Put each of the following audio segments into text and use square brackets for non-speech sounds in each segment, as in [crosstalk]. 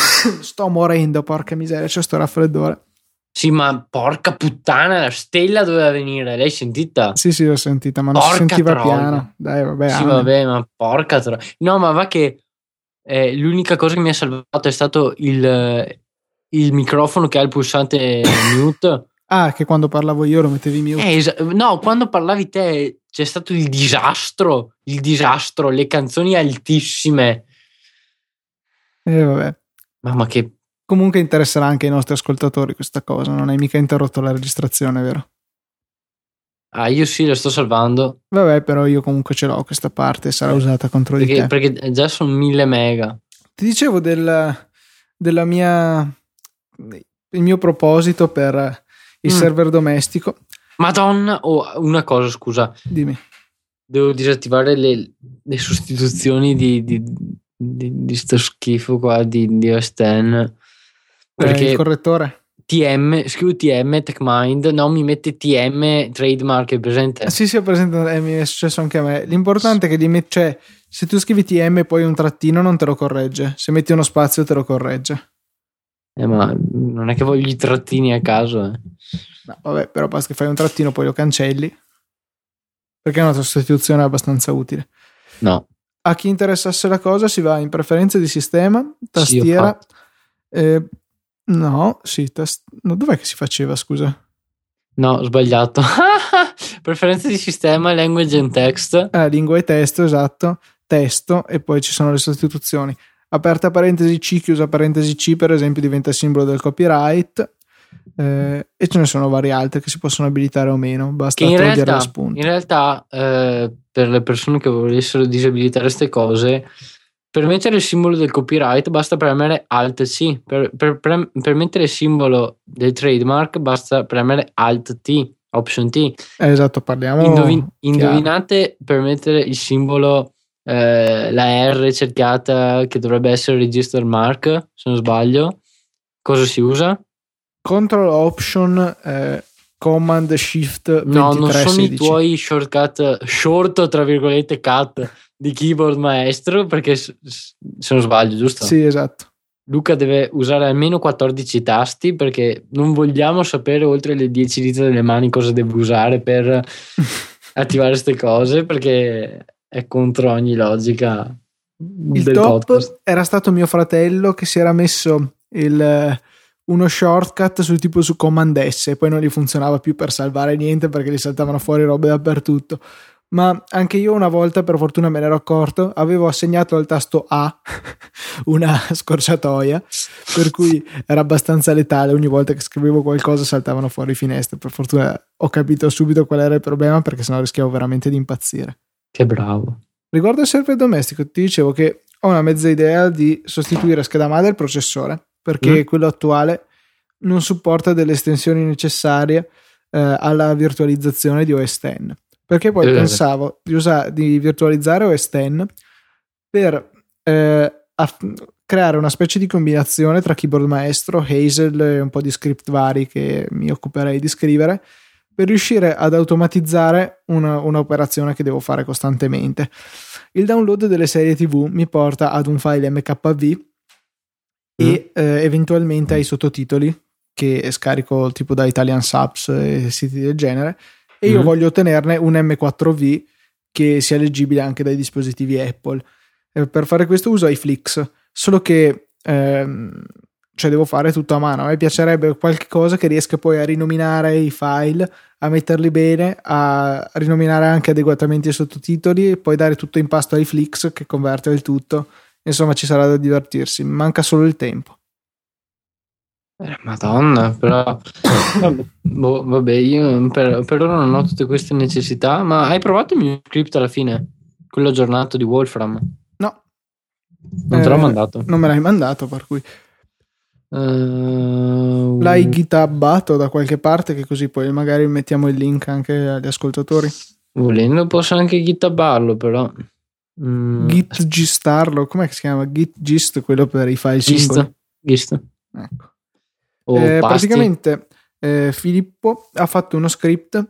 [coughs] Sto morendo, porca miseria, c'è sto raffreddore. Sì, ma porca puttana, la stella doveva venire. L'hai sentita? Sì, sì, l'ho sentita, ma non Porca si sentiva troia. piano. Dai, vabbè. Sì, amen. vabbè, ma porca tro- No, ma va che eh, l'unica cosa che mi ha salvato è stato il, il microfono che ha il pulsante [coughs] mute. Ah, che quando parlavo io lo mettevi mute. Eh, esa- no, quando parlavi te c'è stato il disastro, il disastro, le canzoni altissime. Eh, vabbè. Mamma che... Comunque interesserà anche ai nostri ascoltatori questa cosa. Non hai mica interrotto la registrazione, vero? Ah, io sì, lo sto salvando. Vabbè, però io comunque ce l'ho questa parte sarà usata contro di Perché, te. perché già sono mille mega. Ti dicevo del, della mia il mio proposito per il Mm. server domestico. Madonna, oh, una cosa, scusa. Dimmi. Devo disattivare le, le sostituzioni di, di, di, di sto schifo qua di, di OS X. Eh, Perché il correttore? TM, scrivo TM TechMind, no, mi mette TM trademark, è presente? Eh, sì, sì, ho presente, eh, mi è successo anche a me. L'importante è che metti, cioè, se tu scrivi TM e poi un trattino non te lo corregge. Se metti uno spazio te lo corregge. Eh, ma non è che voglio i trattini a caso. eh. No, vabbè, però basta che fai un trattino poi lo cancelli. Perché è una sostituzione abbastanza utile. No, A chi interessasse la cosa si va in preferenze di sistema, Sì, tastiera. fatto. eh, no, sì, tast- no, dov'è che si faceva, scusa? no, ho sbagliato. [laughs] Preferenze di sistema, language and text. Eh, lingua e testo, esatto, testo e poi ci sono le sostituzioni. Aperta parentesi C, chiusa parentesi C, per esempio, diventa simbolo del copyright. Eh, e ce ne sono varie altre che si possono abilitare o meno. Basta Che in togliere realtà, la spunta. in realtà eh, per le persone che volessero disabilitare queste cose, per mettere il simbolo del copyright basta premere Alt C. Per, per- per- per mettere il simbolo del trademark basta premere Alt T, Option T. Eh, esatto, parliamo. Indovin- indovinate per mettere il simbolo, eh, la R cerchiata che dovrebbe essere register mark, se non sbaglio, cosa si usa? Control Option eh, Command Shift 23 No, non sono 16. i tuoi shortcut, short tra virgolette cut di keyboard maestro, perché se non sbaglio, giusto? Sì, esatto. Luca deve usare almeno 14 tasti perché non vogliamo sapere oltre le 10 dita delle mani cosa devo usare per [laughs] attivare queste cose perché è contro ogni logica Il top podcast. era stato mio fratello che si era messo il, uno shortcut su tipo su Command S e poi non gli funzionava più per salvare niente perché gli saltavano fuori robe dappertutto. Ma anche io una volta, per fortuna me ne ero accorto, avevo assegnato al tasto A [laughs] una scorciatoia, per cui era abbastanza letale. Ogni volta che scrivevo qualcosa saltavano fuori finestre. Per fortuna ho capito subito qual era il problema perché sennò rischiavo veramente di impazzire. Che bravo. Riguardo il server domestico, ti dicevo che ho una mezza idea di sostituire a scheda madre il processore perché Mm. quello attuale non supporta delle estensioni necessarie eh, alla virtualizzazione di OS X. Perché poi Eh. pensavo di, usa- di virtualizzare OS X per eh, aff- creare una specie di combinazione tra keyboard maestro, Hazel e un po' di script vari che mi occuperei di scrivere per riuscire ad automatizzare una- un'operazione che devo fare costantemente. Il download delle serie TV mi porta ad un file MKV e eh, eventualmente ai sottotitoli che scarico tipo da Italian Subs e siti del genere e io Mm. voglio ottenerne un M4V che sia leggibile anche dai dispositivi Apple. Eh, per fare questo uso iFlix, solo che ehm, cioè devo fare tutto a mano. A me piacerebbe qualche cosa che riesca poi a rinominare i file, a metterli bene, a rinominare anche adeguatamente i sottotitoli e poi dare tutto in pasto a iFlix che converte il tutto. Insomma, ci sarà da divertirsi, manca solo il tempo. Eh, Madonna, però [coughs] boh, vabbè, io per, per ora non ho tutte queste necessità, ma hai provato il mio script alla fine? Quello aggiornato di Wolfram? No, Non te l'ho Eh, mandato. non me l'hai mandato, per cui Eh, l'hai gitabbato da qualche parte che così poi magari mettiamo il link anche agli ascoltatori. volendo posso anche gitabarlo, però. Mm, Git gistarlo, com'è che si chiama? Git gist, quello per i file singoli. Gist, gist. Ecco. O Eh, praticamente eh, Filippo ha fatto uno script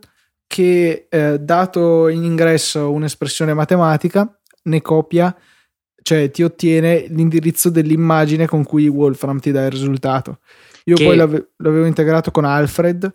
che eh, dato in ingresso un'espressione matematica ne copia cioè ti ottiene l'indirizzo dell'immagine con cui Wolfram ti dà il risultato. Io Che- poi l'ave- l'avevo integrato con Alfred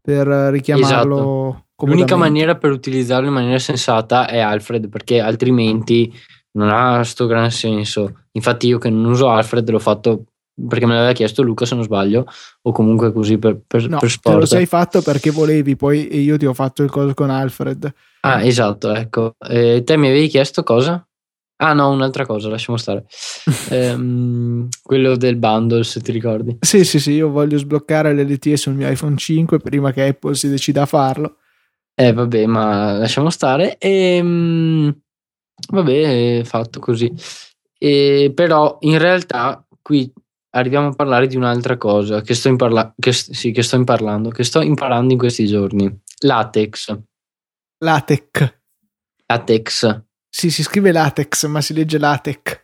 per richiamarlo. Esatto. L'unica maniera per utilizzarlo in maniera sensata è Alfred, perché altrimenti non ha sto gran senso. Infatti, io che non uso Alfred l'ho fatto perché me l'aveva chiesto Luca, se non sbaglio, o comunque così per, per, No, per te lo sport. sei fatto perché volevi, poi io ti ho fatto il coso con Alfred. Ah, esatto, ecco. Eh, te mi avevi chiesto cosa? Ah, no, un'altra cosa, lasciamo stare. [laughs] Ehm, quello del bundle, se ti ricordi. Sì, sì, sì, io voglio sbloccare l'LTE sul mio iPhone 5 prima che Apple si decida a farlo. Eh, vabbè, ma lasciamo stare. Ehm, vabbè, fatto così. E, però, in realtà, qui arriviamo a parlare di un'altra cosa che sto, imparla- che, sì, che sto imparando, che sto imparando in questi giorni. Latex. Latex. Latex, Sì, si scrive latex, ma si legge latex.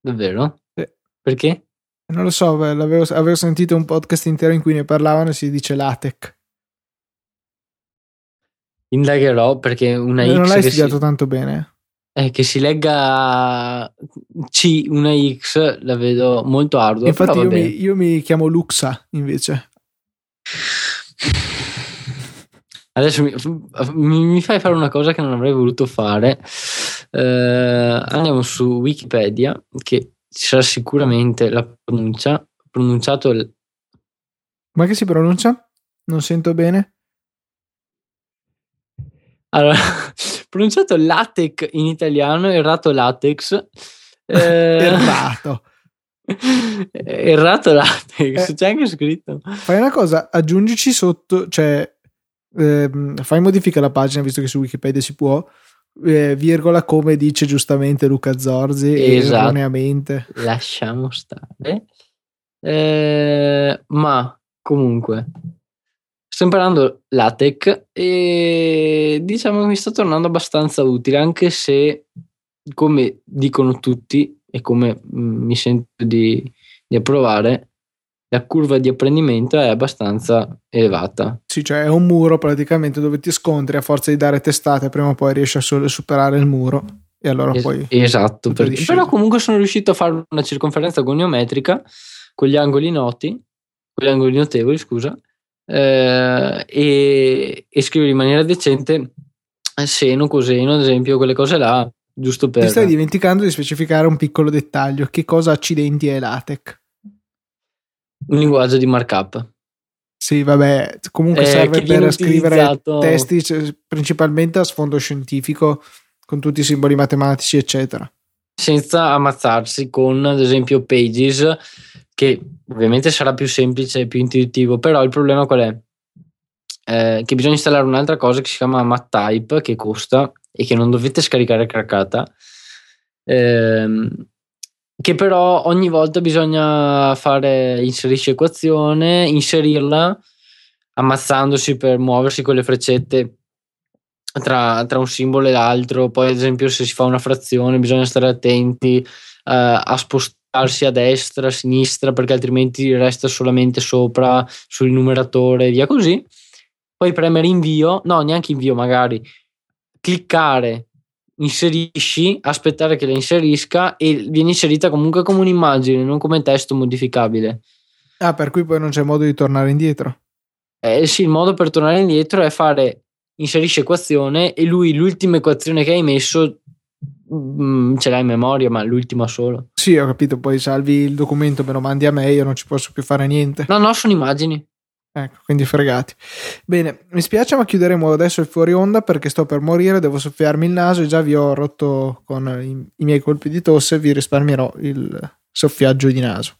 davvero? Sì. Perché? Non lo so, beh, l'avevo, avevo sentito un podcast intero in cui ne parlavano e si dice latex. Indagherò perché una non X l'hai che studiato si, tanto bene. eh, che si legga C, una X, la vedo molto ardua. Infatti io mi, io mi chiamo Luxa invece. Adesso mi, mi- mi fai fare una cosa che non avrei voluto fare. Eh, andiamo su Wikipedia, che ci sarà sicuramente la pronuncia. Pronunciato il- Ma che si pronuncia? Non sento bene. Allora, [laughs] pronunciato latex in italiano, errato latex. Eh, Errato. [laughs] errato latex, Eh. c'è anche scritto. Fai una cosa, aggiungici sotto, cioè ehm, fai modifica alla pagina visto che su Wikipedia si può, eh, virgola come dice giustamente Luca Zorzi Esatto. erroneamente. Lasciamo stare. Eh, ma comunque, sto imparando LaTeX e diciamo che mi sta tornando abbastanza utile, anche se, come dicono tutti e come mm, mi sento di, di approvare, la curva di apprendimento è abbastanza elevata. Sì, cioè è un muro praticamente dove ti scontri a forza di dare testate, prima o poi riesci a superare il muro e allora Es- poi... esatto, perché- però comunque sono riuscito a fare una circonferenza goniometrica con gli angoli noti, con gli angoli notevoli, scusa, eh, e, e scrivere in maniera decente seno, coseno, ad esempio, quelle cose là, giusto per... Ti stai dimenticando di specificare un piccolo dettaglio, che cosa accidenti è LaTeX? un linguaggio di markup. Sì, vabbè, comunque Eh, serve per scrivere utilizzato- testi principalmente a sfondo scientifico con tutti i simboli matematici, eccetera. senza ammazzarsi con ad esempio Pages che ovviamente sarà più semplice e più intuitivo però il problema qual è? Eh, che bisogna installare un'altra cosa che si chiama MatType che costa e che non dovete scaricare craccata ehm, che però ogni volta bisogna fare inserisci equazione inserirla ammazzandosi per muoversi con le freccette tra, tra un simbolo e l'altro. Poi, ad esempio, se si fa una frazione, bisogna stare attenti eh, a spostarsi a destra, a sinistra, perché altrimenti resta solamente sopra sul numeratore e via così. Poi premere invio, no, neanche invio, magari cliccare, inserisci, aspettare che la inserisca e viene inserita comunque come un'immagine, non come testo modificabile. Ah, per cui poi non c'è modo di tornare indietro. Eh, sì, il modo per tornare indietro è fare inserisci equazione e lui l'ultima equazione che hai messo mm, ce l'hai in memoria, ma l'ultima solo. Sì, ho capito, poi salvi il documento, me lo mandi a me, io non ci posso più fare niente. No, no, sono immagini. Ecco, quindi fregati. Bene, mi spiace, ma chiuderemo adesso il fuori onda perché sto per morire, devo soffiarmi il naso e già vi ho rotto con i, i miei colpi di tosse, vi risparmierò il soffiaggio di naso.